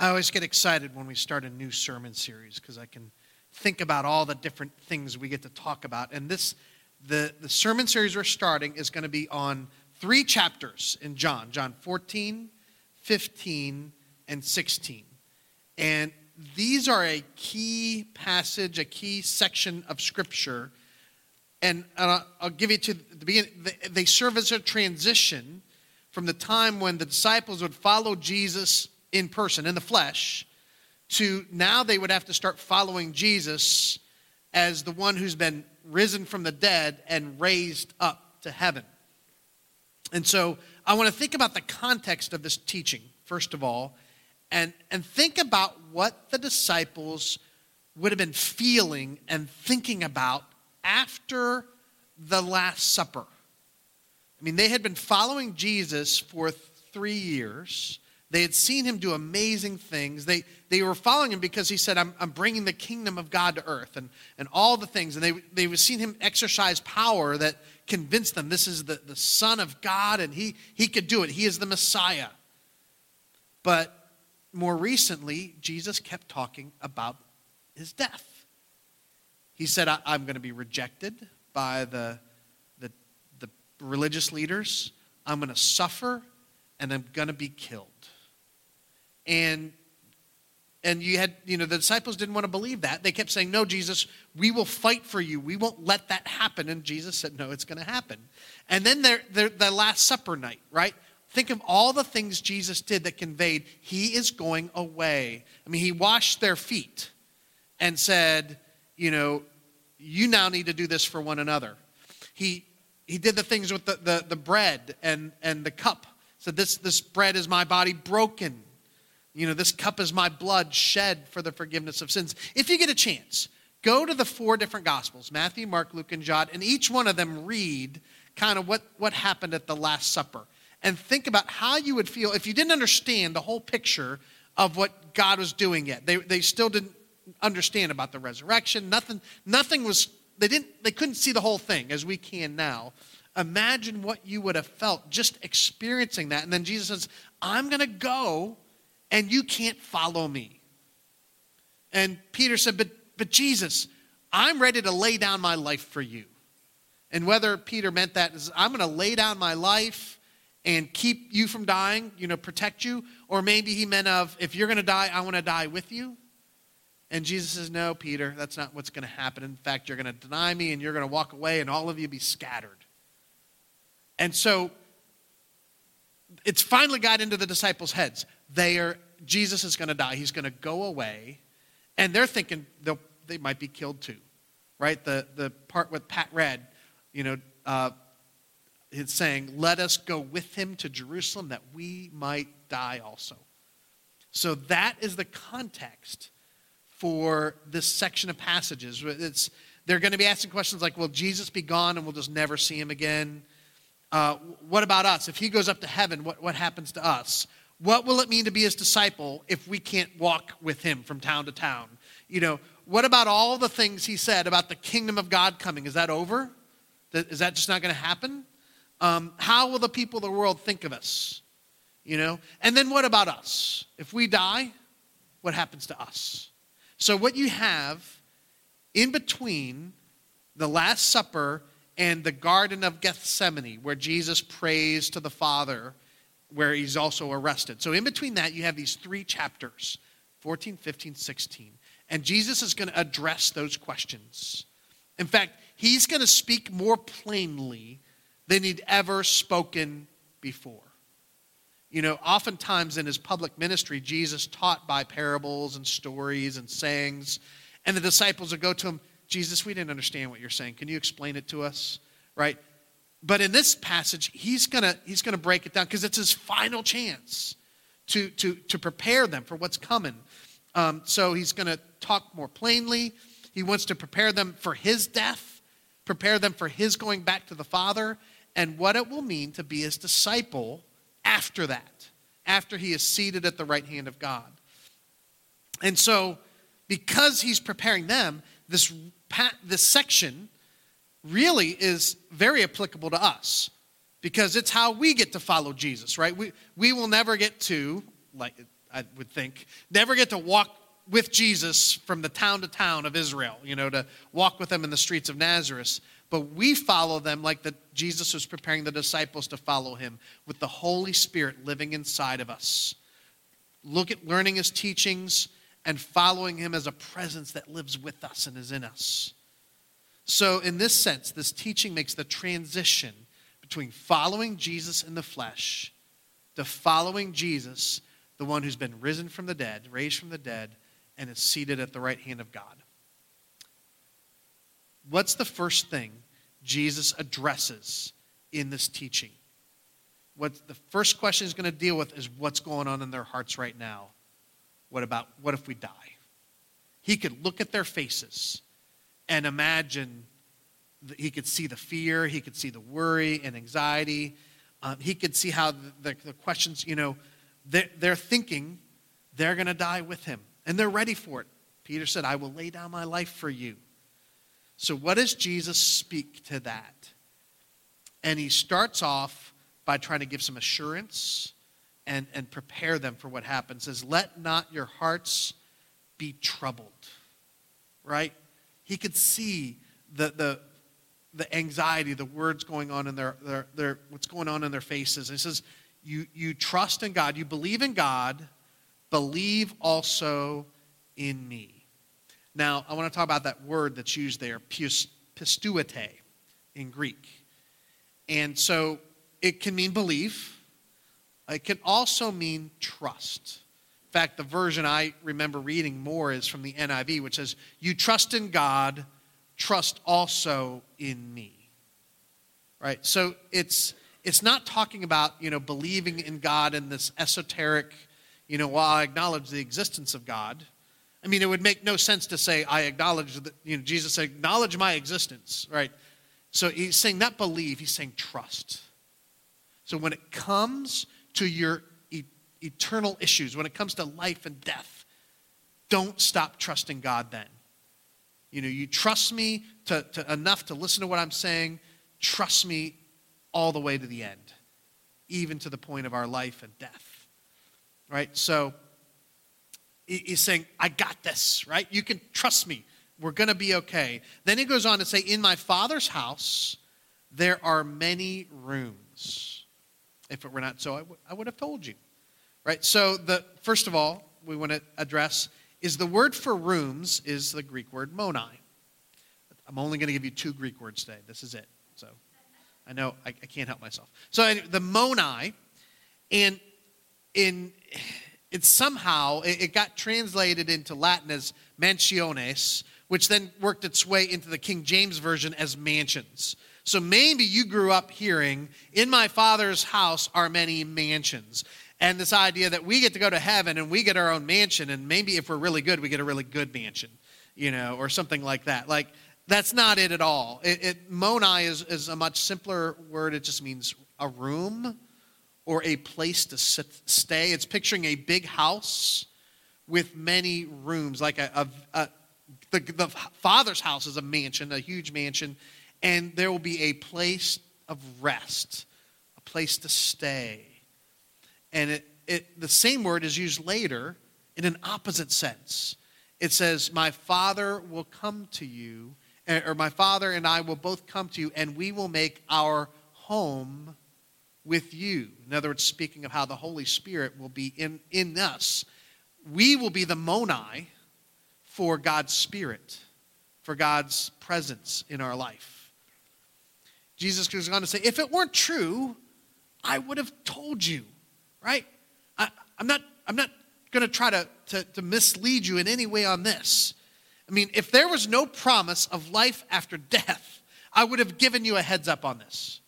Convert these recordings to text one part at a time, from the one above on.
I always get excited when we start a new sermon series because I can think about all the different things we get to talk about. And this, the, the sermon series we're starting is going to be on three chapters in John John 14, 15, and 16. And these are a key passage, a key section of Scripture. And I'll, I'll give you to the beginning. They serve as a transition from the time when the disciples would follow Jesus in person, in the flesh, to now they would have to start following Jesus as the one who's been risen from the dead and raised up to heaven. And so I want to think about the context of this teaching, first of all, and, and think about what the disciples would have been feeling and thinking about after the Last Supper. I mean, they had been following Jesus for three years. They had seen him do amazing things. They, they were following him because he said, I'm, I'm bringing the kingdom of God to earth and, and all the things. And they, they had seen him exercise power that convinced them this is the, the Son of God and he, he could do it. He is the Messiah. But more recently, Jesus kept talking about his death. He said, I, am going to be rejected by the, the, the religious leaders. I'm going to suffer and I'm going to be killed. And and you had, you know, the disciples didn't want to believe that. They kept saying, No, Jesus, we will fight for you. We won't let that happen. And Jesus said, No, it's going to happen. And then there, the Last Supper night, right? Think of all the things Jesus did that conveyed he is going away. I mean, he washed their feet and said, You know, you now need to do this for one another. He, he did the things with the, the, the bread and, and the cup. Said, this, this bread is my body broken you know, this cup is my blood shed for the forgiveness of sins. If you get a chance, go to the four different Gospels Matthew, Mark, Luke, and John, and each one of them read kind of what, what happened at the Last Supper. And think about how you would feel if you didn't understand the whole picture of what God was doing yet. They, they still didn't understand about the resurrection. Nothing, nothing was, they, didn't, they couldn't see the whole thing as we can now. Imagine what you would have felt just experiencing that. And then Jesus says, I'm going to go and you can't follow me. And Peter said, But, but Jesus, I'm ready to lay down my life for you. And whether Peter meant that is, I'm going to lay down my life and keep you from dying, you know, protect you, or maybe he meant of, if you're going to die, I want to die with you. And Jesus says, No, Peter, that's not what's going to happen. In fact, you're going to deny me and you're going to walk away and all of you be scattered. And so it's finally got into the disciples' heads they are Jesus is going to die. He's going to go away, and they're thinking they might be killed too, right? The the part with Pat read, you know, uh, it's saying, "Let us go with him to Jerusalem that we might die also." So that is the context for this section of passages. It's they're going to be asking questions like, "Will Jesus be gone and we'll just never see him again?" Uh, what about us? If he goes up to heaven, what, what happens to us? What will it mean to be his disciple if we can't walk with him from town to town? You know, what about all the things he said about the kingdom of God coming? Is that over? Is that just not going to happen? Um, how will the people of the world think of us? You know? And then what about us? If we die, what happens to us? So, what you have in between the Last Supper and the Garden of Gethsemane, where Jesus prays to the Father where he's also arrested. So, in between that, you have these three chapters 14, 15, 16. And Jesus is going to address those questions. In fact, he's going to speak more plainly than he'd ever spoken before. You know, oftentimes in his public ministry, Jesus taught by parables and stories and sayings, and the disciples would go to him, Jesus, we didn't understand what you're saying. Can you explain it to us? Right? But in this passage, he's gonna he's gonna break it down because it's his final chance to, to, to prepare them for what's coming. Um, so he's to talk more plainly. He wants to prepare them for his death, prepare them for his going back to the Father, and what it will mean to be his disciple after that, after he is seated at the right hand of God. And so, because he's preparing them, this, this section really is very applicable to us because it's how we get to follow Jesus, right? We, we will never get to, like I would think, never get to walk with Jesus from the town to town of Israel, you know, to walk with them in the streets of Nazareth. But we follow them like that Jesus was preparing the disciples to follow him with the Holy Spirit living inside of us. Look at learning his teachings and following him as a presence that lives with us and is in us. So, in this sense, this teaching makes the transition between following Jesus in the flesh to following Jesus, the one who's been risen from the dead, raised from the dead, and is seated at the right hand of God. What's the first thing Jesus addresses in this teaching? What the first question is going to deal with is what's going on in their hearts right now. What about what if we die? He could look at their faces and imagine that he could see the fear, he could see the worry and anxiety. Um, he could see how the, the, the questions, you know, they're, they're thinking they're going to die with him and they're ready for it. Peter said, I will lay down my life for you. So, what does Jesus speak to that? And he starts off by trying to give some assurance and, and prepare them for what happens. Says, Let not your hearts be troubled. Right? He could see the, the, the anxiety, the words going on in their, their, their what's going on in their faces. He says, you, you trust in God, you believe in God, believe also in me. Now, I want to talk about that word that's used there, pisteuete in Greek. And so it can mean believe, it can also mean trust. In fact, the version I remember reading more is from the NIV, which says, You trust in God, trust also in me. Right? So it's it's not talking about, you know, believing in God in this esoteric, you know, while I acknowledge the existence of God, I mean, it would make no sense to say, I acknowledge that, you know, Jesus said, acknowledge my existence, right? So he's saying not believe, he's saying trust. So when it comes to your e- eternal issues, when it comes to life and death, don't stop trusting God then. You know, you trust me to, to enough to listen to what I'm saying, trust me all the way to the end, even to the point of our life and death. Right? So, he's saying, I got this, right? You can trust me. We're going to be okay. Then he goes on to say, In my father's house, there are many rooms. If it were not so, I, w- I would have told you. Right? So, the, first of all, we want to address is the word for rooms is the Greek word moni. I'm only going to give you two Greek words today. This is it. So, I know I, I can't help myself. So, the moni, and in it somehow it got translated into Latin as mansiones, which then worked its way into the King James version as mansions. So maybe you grew up hearing, "In my Father's house are many mansions." And this idea that we get to go to heaven and we get our own mansion, and maybe if we're really good, we get a really good mansion, you know, or something like that. Like, that's not it at all. It, it, moni is, is a much simpler word. It just means a room or a place to sit, stay. It's picturing a big house with many rooms, like a, a, a the, the father's house is a mansion, a huge mansion, and there will be a place of rest, a place to stay. And it, it, the same word is used later in an opposite sense. It says, My Father will come to you, eh, or my Father and I will both come to you, and we will make our home with you. In other words, speaking of how the Holy Spirit will be in, in us. We will be the moni for God's Spirit, for God's presence in our life. Jesus goes on to say, if it weren't true, I would have told you, right? I, am not, I'm not going to try to, to mislead you in any way on this. I mean, if there was no promise of life after death, I would have given you a heads up on this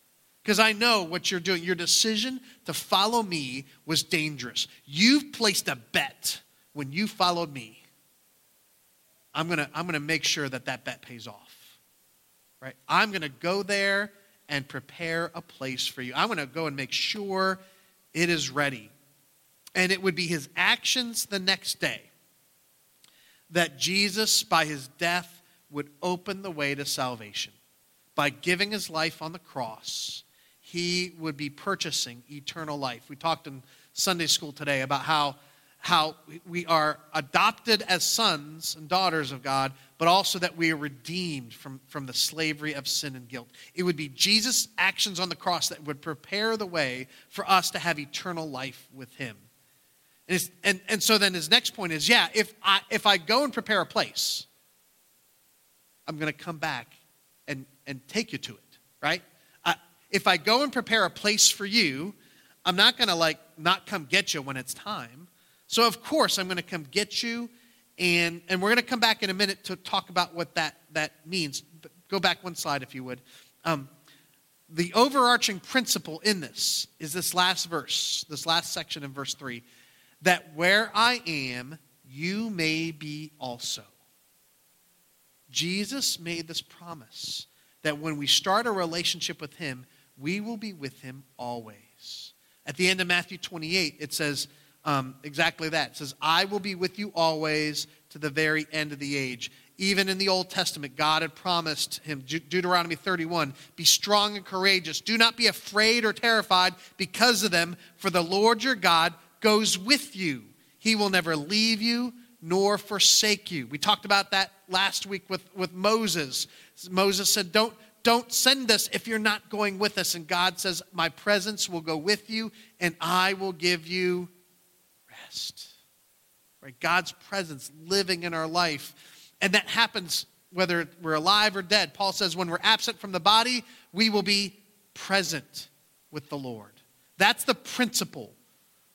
because I know what you're doing. Your decision to follow me was dangerous. You've placed a bet when you followed me. I'm going to I'm going to make sure that that bet pays off. Right? I'm going to go there and prepare a place for you. I'm going to go and make sure it is ready. And it would be his actions the next day that Jesus, by his death, would open the way to salvation. By giving his life on the cross, he would be purchasing eternal life. We talked in Sunday school today about how, how we are adopted as sons and daughters of God, but also that we are redeemed from, from the slavery of sin and guilt. It would be Jesus' actions on the cross that would prepare the way for us to have eternal life with Him. And, and, and so then his next point is yeah, if I, if I go and prepare a place, I'm going to come back and, and take you to it, right? If I go and prepare a place for you, I'm not going to like not come get you when it's time. So of course I'm going to come get you, and and we're going to come back in a minute to talk about what that that means. Go back one slide if you would. Um, the overarching principle in this is this last verse, this last section in verse three, that where I am, you may be also. Jesus made this promise that when we start a relationship with Him, we will be with Him always. At the end of Matthew 28, it says um, exactly that. It says, I will be with you always to the very end of the age. Even in the Old Testament, God had promised him, Deuteronomy 31, be strong and courageous. Do not be afraid or terrified because of them, for the Lord your God goes with you. He will never leave you nor forsake you. We talked about that last week with, with Moses. Moses said, Don't, don't send us if you're not going with us. And God says, My presence will go with you, and I will give you rest. Right? God's presence living in our life. And that happens whether we're alive or dead. Paul says, when we're absent from the body, we will be present with the Lord. That's the principle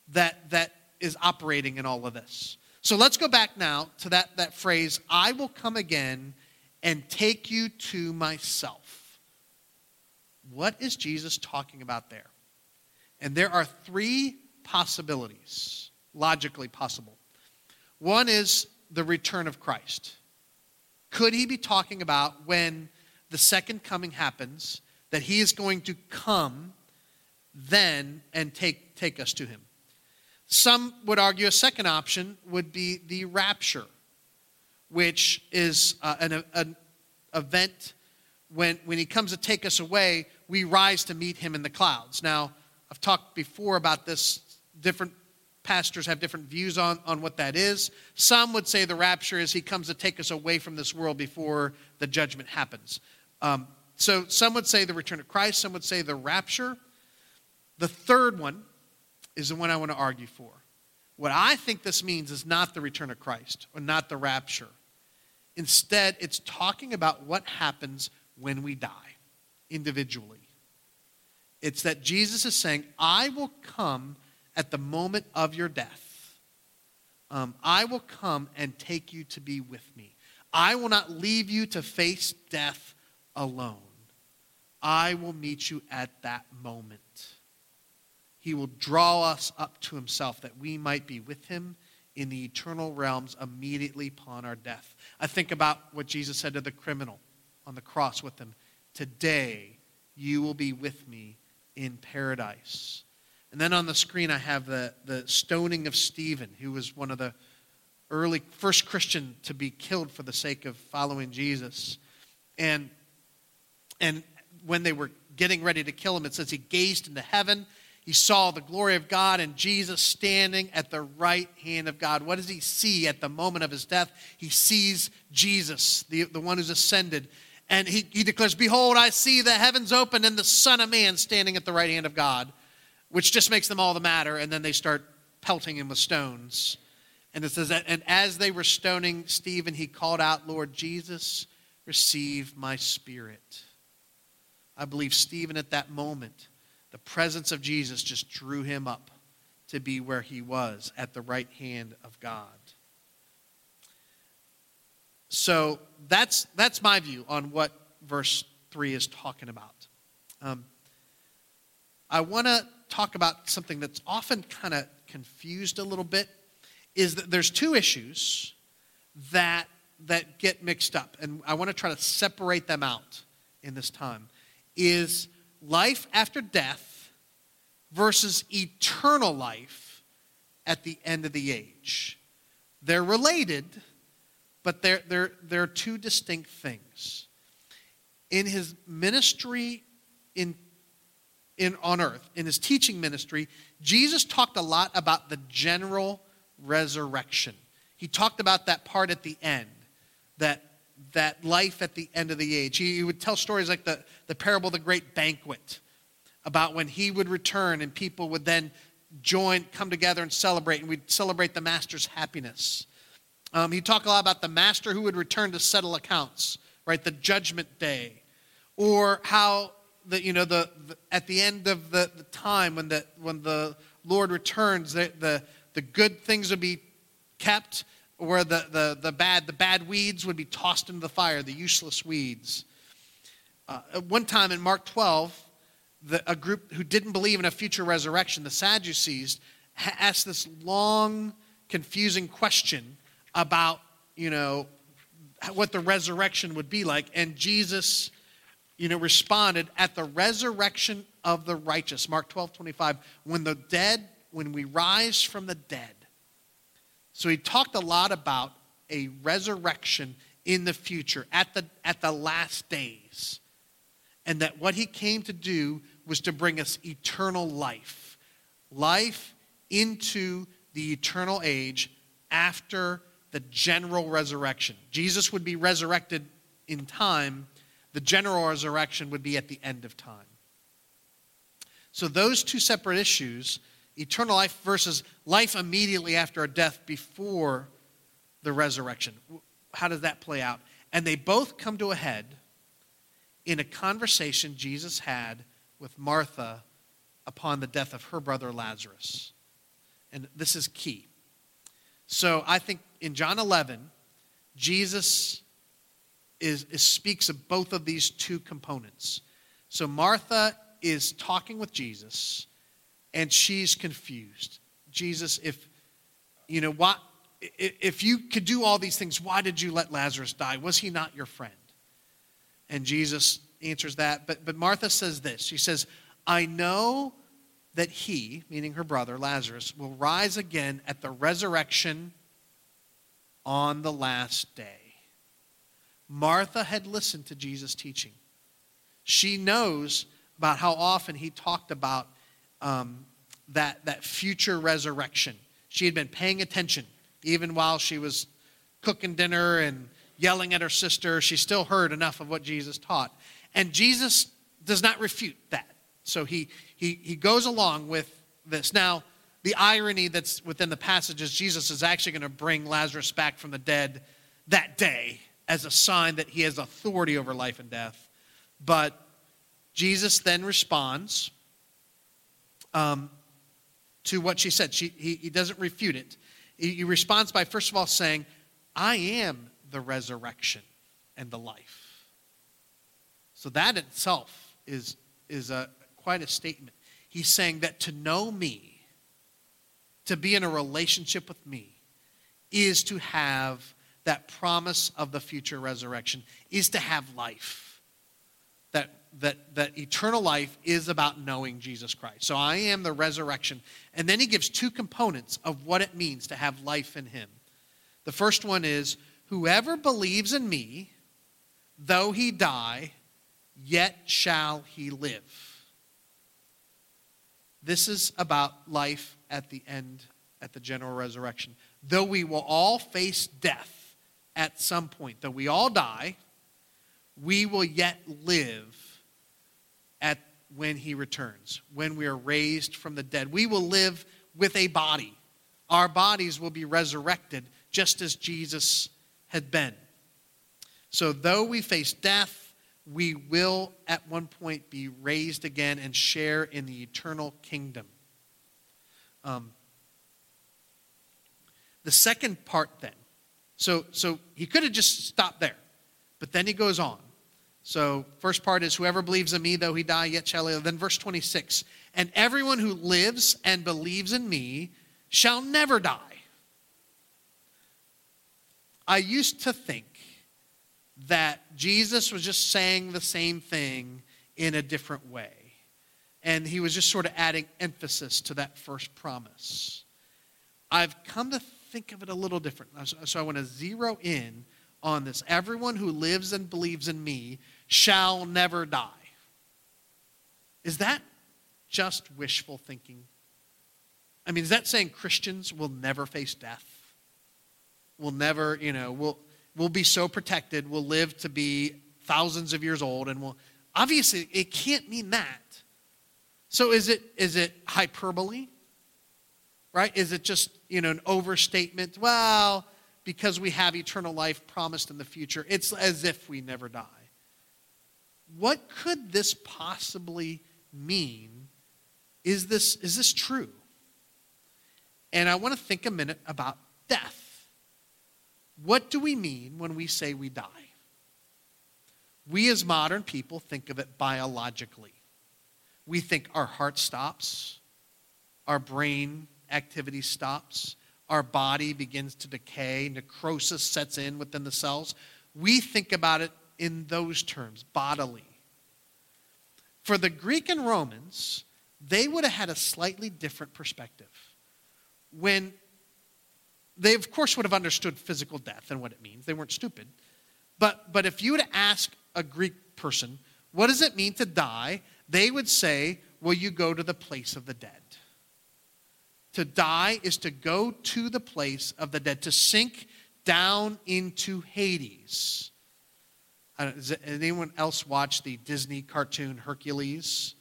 that, that is operating in all of this. So let's go back now to that, that phrase I will come again and take you to myself. What is Jesus talking about there? And there are three possibilities, logically possible. One is the return of Christ. Could he be talking about when the second coming happens, that he is going to come then and take, take us to him? Some would argue a second option would be the rapture, which is uh, an, an event when, when he comes to take us away, we rise to meet him in the clouds. Now, I've talked before about this. Different pastors have different views on, on what that is. Some would say the rapture is he comes to take us away from this world before the judgment happens. Um, so some would say the return of Christ, some would say the rapture. The third one is the one I want to argue for. What I think this means is not the return of Christ or not the rapture. Instead, it's talking about what happens when we die individually. It's that Jesus is saying, I will come at the moment of your death. Um, I will come and take you to be with me. I will not leave you to face death alone. I will meet you at that moment. He will draw us up to himself that we might be with him in the eternal realms immediately upon our death. I think about what Jesus said to the criminal on the cross with him Today you will be with me in paradise. And then on the screen, I have the, the stoning of Stephen, who was one of the early first Christian to be killed for the sake of following Jesus. And, and when they were getting ready to kill him, it says he gazed into heaven he saw the glory of God and Jesus standing at the right hand of God. What does he see at the moment of his death? He sees Jesus, the, the one who's ascended. And he, he declares, Behold, I see the heavens open and the Son of Man standing at the right hand of God, which just makes them all the matter. And then they start pelting him with stones. And it says and as they were stoning Stephen, he called out, Lord Jesus, receive my spirit. I believe Stephen at that moment the presence of Jesus just drew him up to be where he was at the right hand of God. So that's, that's my view on what verse 3 is talking about. Um, I want to talk about something that's often kind of confused a little bit is that there's two issues that that get mixed up and I want to try to separate them out in this time is life after death versus eternal life at the end of the age. They're related, but they're, they're, they're two distinct things. In his ministry in, in, on earth, in his teaching ministry, Jesus talked a lot about the general resurrection. He talked about that part at the end, that, that life at the end of the age. He, he would tell stories like the, the parable of the great banquet, about when he would return and people would then join, come together and celebrate, and we'd celebrate the master's happiness. Um, he talked a lot about the master who would return to settle accounts, right? The judgment day, or how the you know the, the at the end of the, the time when the when the Lord returns, the, the the good things would be kept, where the, the, the bad the bad weeds would be tossed into the fire, the useless weeds. Uh, at one time in Mark 12, the, a group who didn't believe in a future resurrection, the Sadducees, asked this long, confusing question about, you know, what the resurrection would be like. And Jesus, you know, responded at the resurrection of the righteous, Mark 12, 25, when the dead, when we rise from the dead. So he talked a lot about a resurrection in the future, at the, at the last days. And that what he came to do was to bring us eternal life. Life into the eternal age after the general resurrection. Jesus would be resurrected in time, the general resurrection would be at the end of time. So, those two separate issues, eternal life versus life immediately after a death before the resurrection, how does that play out? And they both come to a head in a conversation Jesus had with Martha upon the death of her brother Lazarus. And this is key. So I think in John 11, Jesus is, is, speaks of both of these two components. So Martha is talking with Jesus, and she's confused. Jesus, if you know what, if you could do all these things, why did you let Lazarus die? Was he not your friend? And Jesus answers that. But, but Martha says this She says, I know that he, meaning her brother Lazarus, will rise again at the resurrection on the last day. Martha had listened to Jesus' teaching. She knows about how often he talked about um, that, that future resurrection. She had been paying attention even while she was cooking dinner and yelling at her sister. She still heard enough of what Jesus taught. And Jesus does not refute that. So he, he, he goes along with this. Now, the irony that's within the passage is Jesus is actually going to bring Lazarus back from the dead that day as a sign that he has authority over life and death. But Jesus then responds um, to what she said. She, he, he doesn't refute it. He, he responds by, first of all, saying, I am the resurrection and the life. So that itself is, is a, quite a statement. He's saying that to know me, to be in a relationship with me, is to have that promise of the future resurrection, is to have life. That, that, that eternal life is about knowing Jesus Christ. So I am the resurrection. And then he gives two components of what it means to have life in him. The first one is whoever believes in me, though he die, yet shall he live. This is about life at the end, at the general resurrection. Though we will all face death at some point, though we all die, we will yet live at when he returns, when we are raised from the dead. We will live with a body. Our bodies will be resurrected just as Jesus had been. So, though we face death, we will at one point be raised again and share in the eternal kingdom. Um, the second part, then, so, so he could have just stopped there, but then he goes on. So, first part is whoever believes in me, though he die, yet shall live. Then, verse 26 and everyone who lives and believes in me shall never die. I used to think that Jesus was just saying the same thing in a different way. And he was just sort of adding emphasis to that first promise. I've come to think of it a little different. Uh, so I want to zero in on this. Everyone who lives and believes in me shall never die. Is that just wishful thinking? I mean, is that saying Christians will never face death? Will never, you know, will we'll be so protected, we'll live to be thousands of years old, and we'll obviously it can't mean that. So is it is it hyperbole? Right? Is it just, you know, an overstatement? Well, because we have eternal life promised in the future, it's as if we never die. What could this possibly mean? Is this, is this true? And I want to think a minute about death. What do we mean when we say we die? We as modern people think of it biologically. We think our heart stops, our brain activity stops, our body begins to decay, necrosis sets in within the cells. We think about it in those terms, bodily. For the Greek and Romans, they would have had a slightly different perspective. When they, of course, would have understood physical death and what it means, they weren't stupid. But, but if you would ask a Greek person, what does it mean to die? They would say, well, you go to the place of the dead. To die is to go to the place of the dead, to sink down into Hades. Anyone else watch the Disney cartoon Hercules?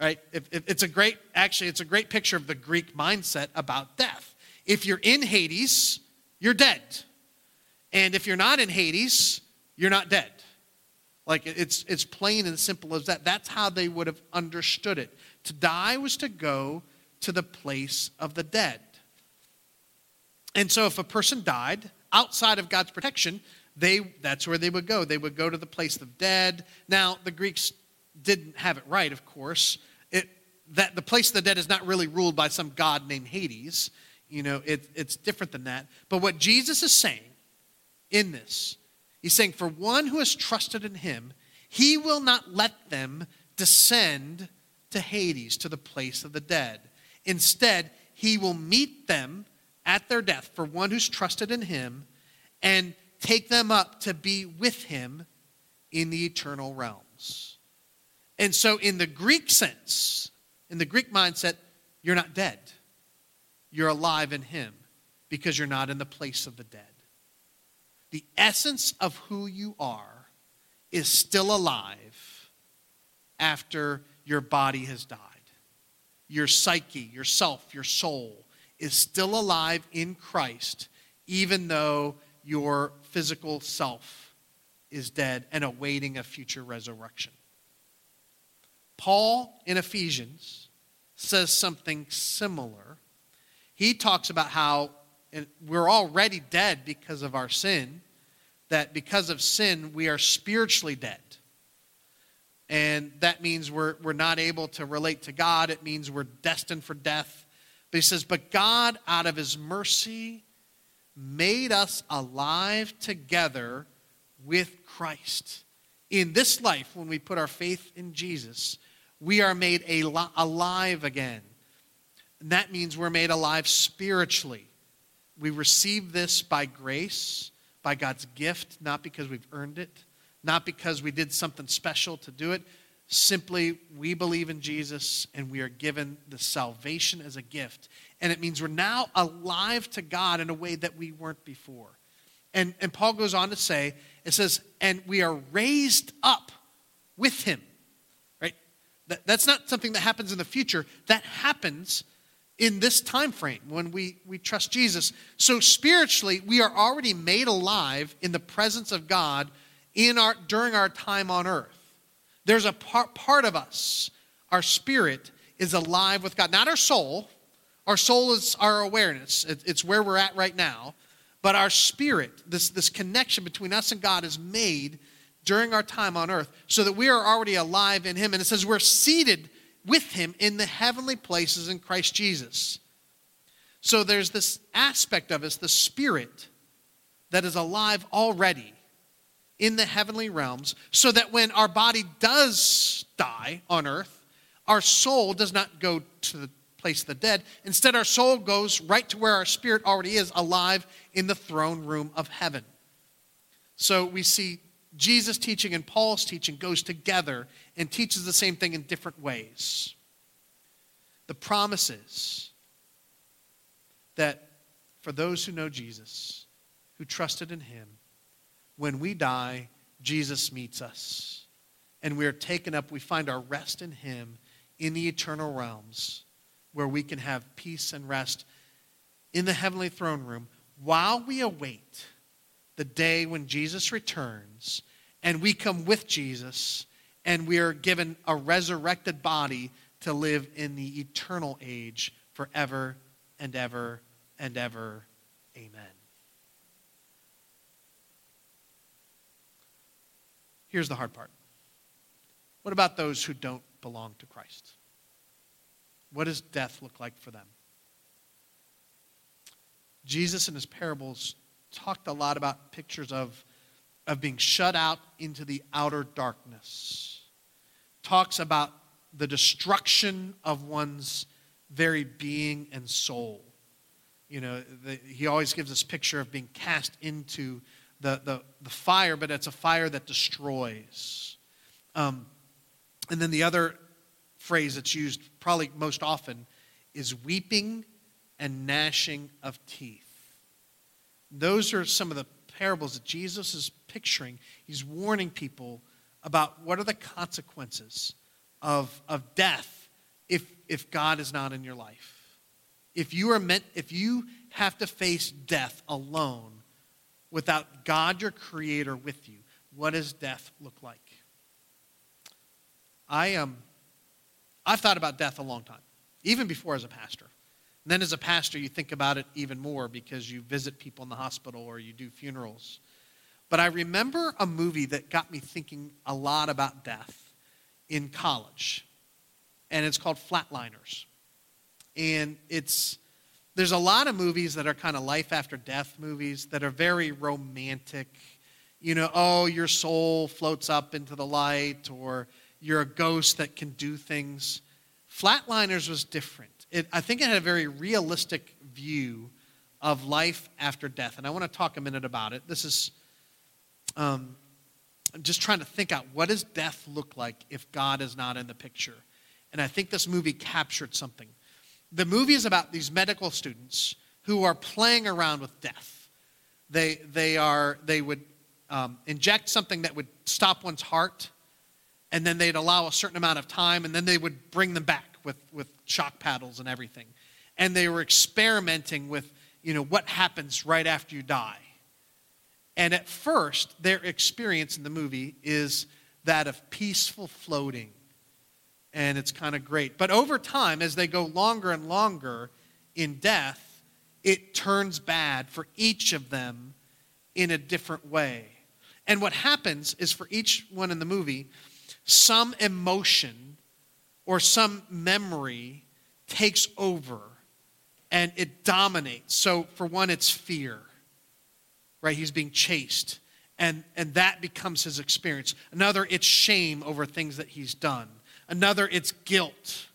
Right? If, if, it's a great, actually, it's a great picture of the Greek mindset about death. If you're in Hades, you're dead. And if you're not in Hades, you're not dead. Like it's, it's plain and simple as that. That's how they would have understood it. To die was to go to the place of the dead. And so if a person died outside of God's protection, they, that's where they would go. They would go to the place of the dead. Now, the Greeks didn't have it right, of course. It, that the place of the dead is not really ruled by some god named Hades. You know, it, it's different than that. But what Jesus is saying in this He's saying, For one who has trusted in him, he will not let them descend to Hades, to the place of the dead. Instead, he will meet them at their death, for one who's trusted in him, and take them up to be with him in the eternal realms. And so, in the Greek sense, in the Greek mindset, you're not dead. You're alive in him because you're not in the place of the dead the essence of who you are is still alive after your body has died. Your psyche, your self, your soul is still alive in Christ, even though your physical self is dead and awaiting a future resurrection. Paul in Ephesians says something similar. He talks about how we're already dead because of our sin, that because of sin, we are spiritually dead. And that means we're, we're not able to relate to God. It means we're destined for death. But he says, But God, out of his mercy, made us alive together with Christ. In this life, when we put our faith in Jesus, we are made alive again. And that means we're made alive spiritually. We receive this by grace by God's gift, not because we've earned it, not because we did something special to do it. Simply, we believe in Jesus and we are given the salvation as a gift. And it means we're now alive to God in a way that we weren't before. And, and Paul goes on to say, it says, and we are raised up with him. Right? That, that's not something that happens in the future. That happens in this time frame when we, we trust Jesus. So spiritually, we are already made alive in the presence of God in our, during our time on earth. There's a part, part of us, our spirit is alive with God, not our soul. Our soul is our awareness, it, it's where we're at right now. But our spirit, this, this connection between us and God, is made during our time on earth so that we are already alive in Him. And it says we're seated with him in the heavenly places in Christ Jesus. So there's this aspect of us, the spirit, that is alive already in the heavenly realms, so that when our body does die on earth, our soul does not go to the place of the dead. Instead, our soul goes right to where our spirit already is, alive in the throne room of heaven. So we see Jesus' teaching and Paul's teaching goes together and teaches the same thing in different ways. The promises that for those who know Jesus, who trusted in him, when we die, Jesus meets us. And we are taken up, we find our rest in him in the eternal realms where we can have peace and rest in the heavenly throne room while we await the day when Jesus returns and we come with Jesus and we are given a resurrected body to live in the eternal age forever and ever and ever. Amen. Here's the hard part. What about those who don't belong to Christ? What does death look like for them? Jesus in his parables talked a lot about pictures of, of being shut out into the outer darkness. Talks about the destruction of one's very being and soul. You know, the, he always gives this picture of being cast into the, the, the fire, but it's a fire that destroys. Um, and then the other phrase that's used probably most often is weeping and gnashing of teeth. Those are some of the parables that Jesus is picturing. He's warning people about what are the consequences of, of death if, if God is not in your life. If you are meant, if you have to face death alone without God, your creator, with you, what does death look like? I um, I've thought about death a long time, even before as a pastor. And then as a pastor, you think about it even more because you visit people in the hospital or you do funerals. But I remember a movie that got me thinking a lot about death in college, and it's called Flatliners. And it's there's a lot of movies that are kind of life after death movies that are very romantic. You know, oh, your soul floats up into the light, or you're a ghost that can do things. Flatliners was different. It, I think it had a very realistic view of life after death. And I want to talk a minute about it. This is um, I'm just trying to think out what does death look like if God is not in the picture? And I think this movie captured something. The movie is about these medical students who are playing around with death. They, they, are, they would um, inject something that would stop one's heart and then they'd allow a certain amount of time, and then they would bring them back with, with shock paddles and everything. And they were experimenting with, you know, what happens right after you die. And at first, their experience in the movie is that of peaceful floating. And it's kind of great. But over time, as they go longer and longer in death, it turns bad for each of them in a different way. And what happens is for each one in the movie, some emotion or some memory takes over and it dominates. So, for one, it's fear, right? He's being chased, and, and that becomes his experience. Another, it's shame over things that he's done. Another, it's guilt.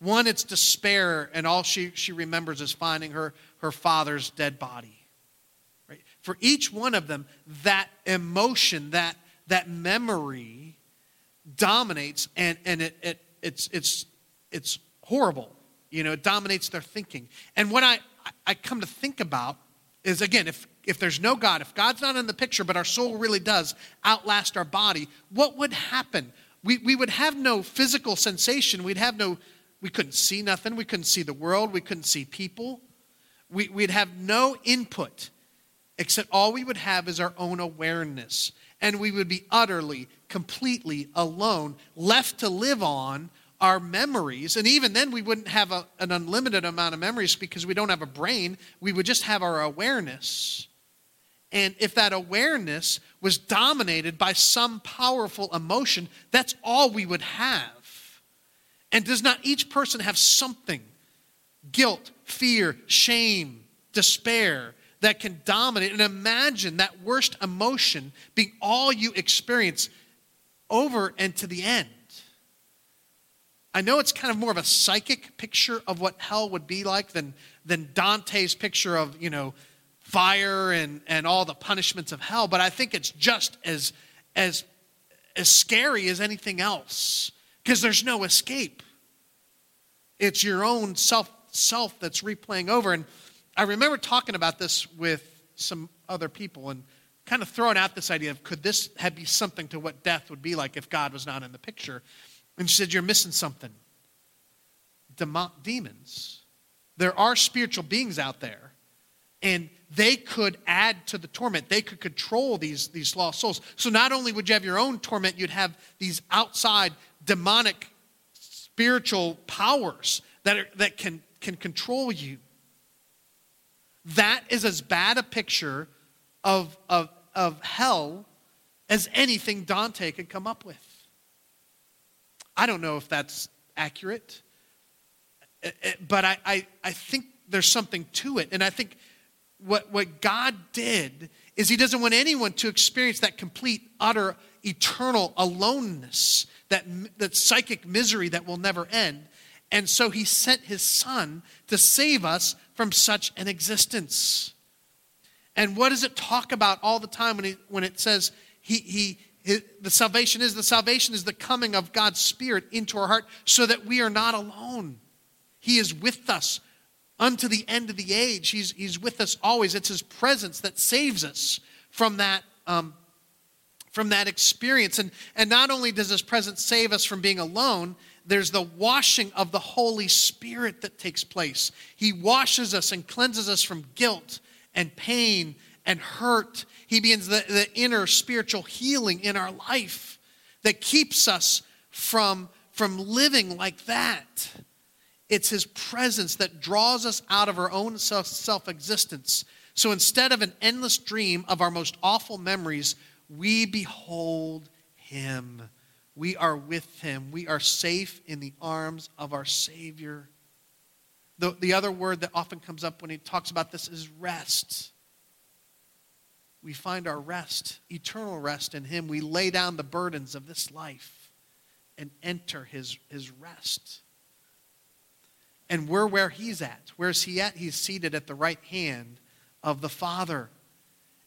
One, it's despair, and all she, she remembers is finding her, her father's dead body. Right? For each one of them, that emotion, that, that memory dominates and, and it, it, it's, it's, it's horrible. You know, it dominates their thinking. And what I, I come to think about is again, if, if there's no God, if God's not in the picture, but our soul really does outlast our body, what would happen? We, we would have no physical sensation. We'd have no, we couldn't see nothing. We couldn't see the world. We couldn't see people. We, we'd have no input except all we would have is our own awareness and we would be utterly, completely alone, left to live on our memories. And even then, we wouldn't have a, an unlimited amount of memories because we don't have a brain. We would just have our awareness. And if that awareness was dominated by some powerful emotion, that's all we would have. And does not each person have something? Guilt, fear, shame, despair, that can dominate. And imagine that worst emotion being all you experience over and to the end. I know it's kind of more of a psychic picture of what hell would be like than, than Dante's picture of, you know, fire and, and all the punishments of hell, but I think it's just as, as, as scary as anything else because there's no escape. It's your own self, self that's replaying over. And I remember talking about this with some other people and kind of throwing out this idea of could this have be something to what death would be like if God was not in the picture? And she said, You're missing something. Demo- demons. There are spiritual beings out there, and they could add to the torment. They could control these, these lost souls. So not only would you have your own torment, you'd have these outside demonic spiritual powers that, are, that can, can control you. That is as bad a picture of, of, of hell as anything Dante could come up with. I don't know if that's accurate, eh, eh, but I, I, I think there's something to it. And I think what, what God did is He doesn't want anyone to experience that complete, utter, eternal aloneness, that, that psychic misery that will never end. And so He sent His Son to save us from such an existence. And what does it talk about all the time when, he, when it says he, he, he, the salvation is? The salvation is the coming of God's Spirit into our heart so that we are not alone. He is with us unto the end of the age. He's, he's with us always. It's His presence that saves us from that, um, from that experience. And, and not only does His presence save us from being alone, there's the washing of the Holy Spirit that takes place. He washes us and cleanses us from guilt and pain and hurt. He begins the, the inner spiritual healing in our life that keeps us from, from living like that. It's His presence that draws us out of our own self existence. So instead of an endless dream of our most awful memories, we behold Him. We are with Him. We are safe in the arms of our Savior. The, the other word that often comes up when he talks about this is rest. We find our rest, eternal rest in him. We lay down the burdens of this life and enter his, his rest. And we're where he's at. Where's he at? He's seated at the right hand of the Father.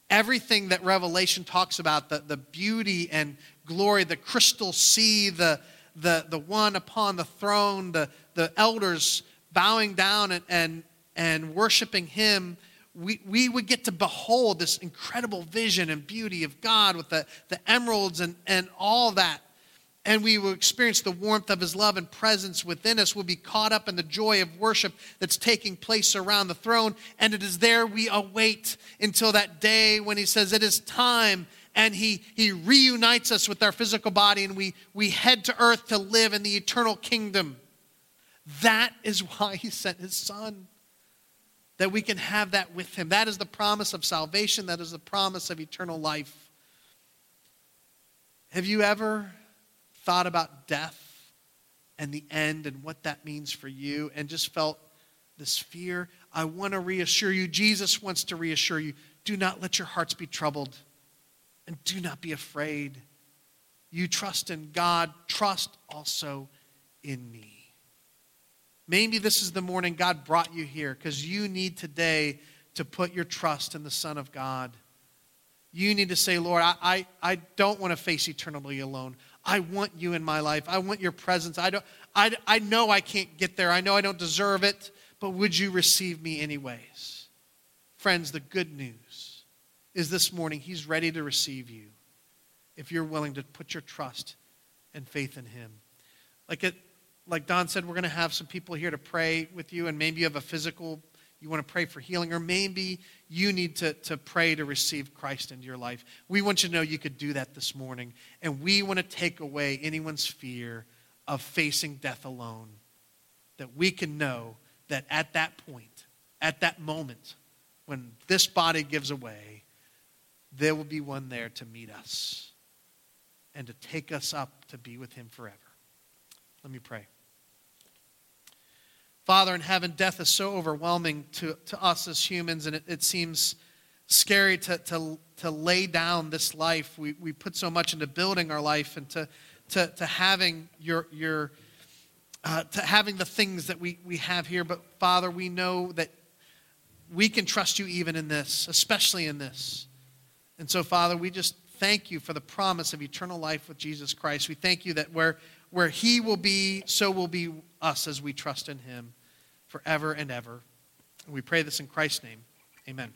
Everything that Revelation talks about, the, the beauty and glory, the crystal sea, the, the, the one upon the throne, the, the elders bowing down and, and, and worshiping Him, we, we would get to behold this incredible vision and beauty of God with the, the emeralds and, and all that. And we will experience the warmth of His love and presence within us. We'll be caught up in the joy of worship that's taking place around the throne. And it is there we await until that day when He says, It is time and he, he reunites us with our physical body and we, we head to earth to live in the eternal kingdom. That is why he sent his son. That we can have that with him. That is the promise of salvation. That is the promise of eternal life. Have you ever thought about death and the end and what that means for you and just felt this fear? I want to reassure you. Jesus wants to reassure you. Do not let your hearts be troubled and do not be afraid. You trust in God, trust also in me. Maybe this is the morning God brought you here because you need today to put your trust in the Son of God. You need to say, Lord, I, I, I don't want to face eternally alone. I want you in my life. I want your presence. I, don't, I, I know I can't get there. I know I don't deserve it, but would you receive me anyways? Friends, the good news is this morning, He's ready to receive you if you're willing to put your trust and faith in Him. Like it, like Don said, we're going to have some people here to pray with you, and maybe you have a physical, you want to pray for healing, or maybe you need to, to pray to receive Christ into your life. We want you to know you could do that this morning, and we want to take away anyone's fear of facing death alone. That we can know that at that point, at that moment, when this body gives away, there will be one there to meet us and to take us up to be with him forever. Let me pray. Father in heaven, death is so overwhelming to, to us as humans, and it, it seems scary to, to, to lay down this life. We, we put so much into building our life and to, to, to having your, your uh, to having the things that we, we have here. But Father, we know that we can trust you even in this, especially in this. And so, Father, we just thank you for the promise of eternal life with Jesus Christ. We thank you that where, where he will be, so will be us as we trust in him forever and ever. We pray this in Christ's name. Amen.